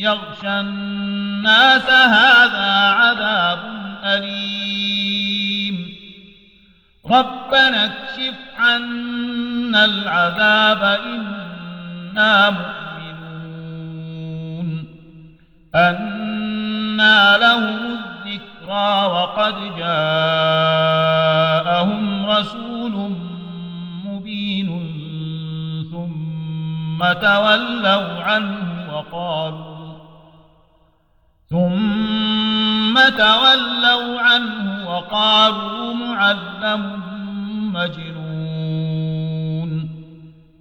يغشى الناس هذا عذاب أليم. ربنا اكشف عنا العذاب إنا مؤمنون. أنا لهم الذكرى وقد جاءهم رسول مبين ثم تولوا عنه وقالوا ثم تولوا عنه وقالوا معلم مجنون.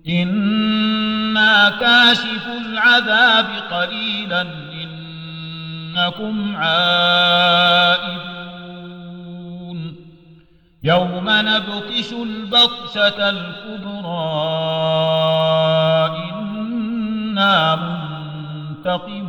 إنا كاشف العذاب قليلا إنكم عائدون. يوم نبطش البطشة الكبرى إنا منتقمون.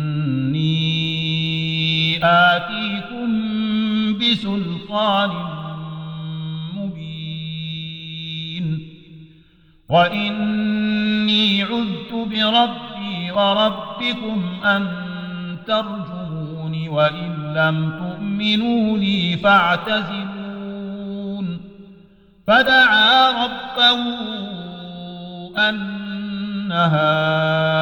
إني آتيكم بسلطان مبين وإني عذت بربي وربكم أن ترجمون وإن لم تؤمنوا لي فاعتزلون فدعا ربه أن هؤلاء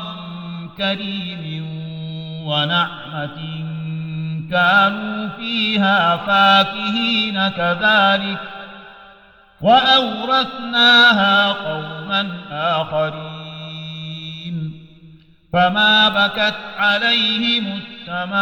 كريم ونعمة كانوا فيها فاكهين كذلك وأورثناها قوما آخرين فما بكت عليهم السماء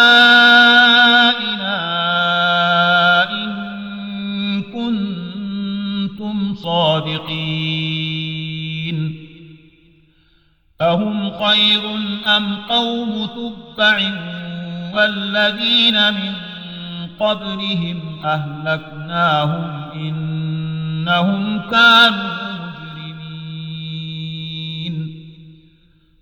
أهم خير أم قوم تبع والذين من قبلهم أهلكناهم إنهم كانوا مجرمين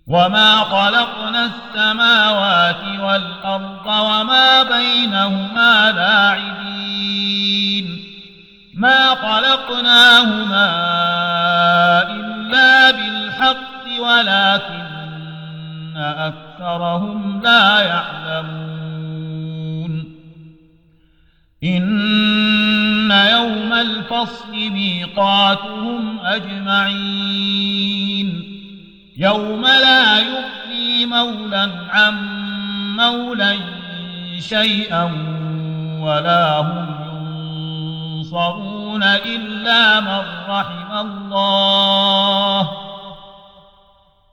وما خلقنا السماوات والأرض وما بينهما لاعبين ما خلقناهما ولكن أكثرهم لا يعلمون. إن يوم الفصل ميقاتهم أجمعين. يوم لا يغني مولا عن مولا شيئا ولا هم ينصرون إلا من رحم الله.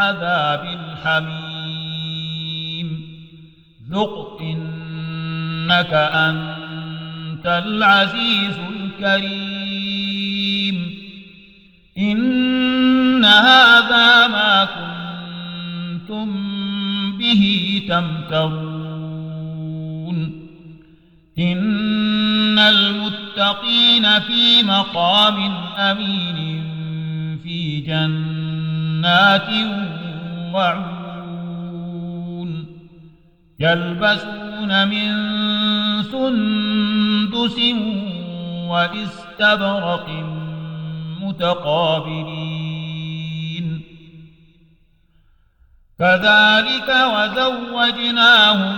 عذاب الحميم. ذق إنك أنت العزيز الكريم. إن هذا ما كنتم به تمترون. إن المتقين في مقام أمين في جنات وعيون يلبسون من سندس واستبرق متقابلين. كذلك وزوجناهم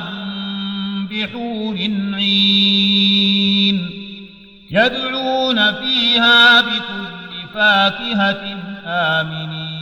بحور عين يدعون فيها بكل فاكهة آمنين.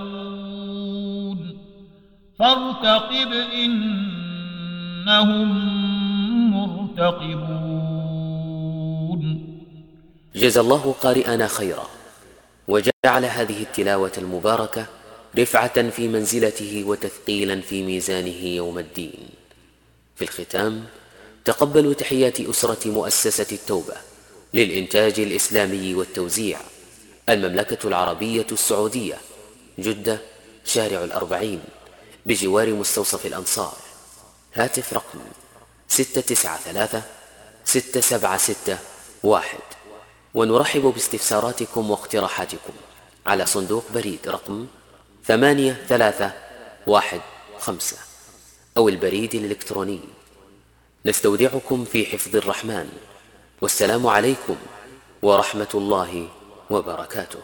فارتقب إنهم مرتقبون. جزى الله قارئنا خيرا وجعل هذه التلاوة المباركة رفعة في منزلته وتثقيلا في ميزانه يوم الدين. في الختام تقبلوا تحيات أسرة مؤسسة التوبة للإنتاج الإسلامي والتوزيع المملكة العربية السعودية جدة شارع الأربعين. بجوار مستوصف الأنصار. هاتف رقم ستة تسعة ثلاثة ستة سبعة ستة واحد. ونرحب باستفساراتكم واقتراحاتكم على صندوق بريد رقم ثمانية ثلاثة واحد خمسة أو البريد الإلكتروني. نستودعكم في حفظ الرحمن. والسلام عليكم ورحمة الله وبركاته.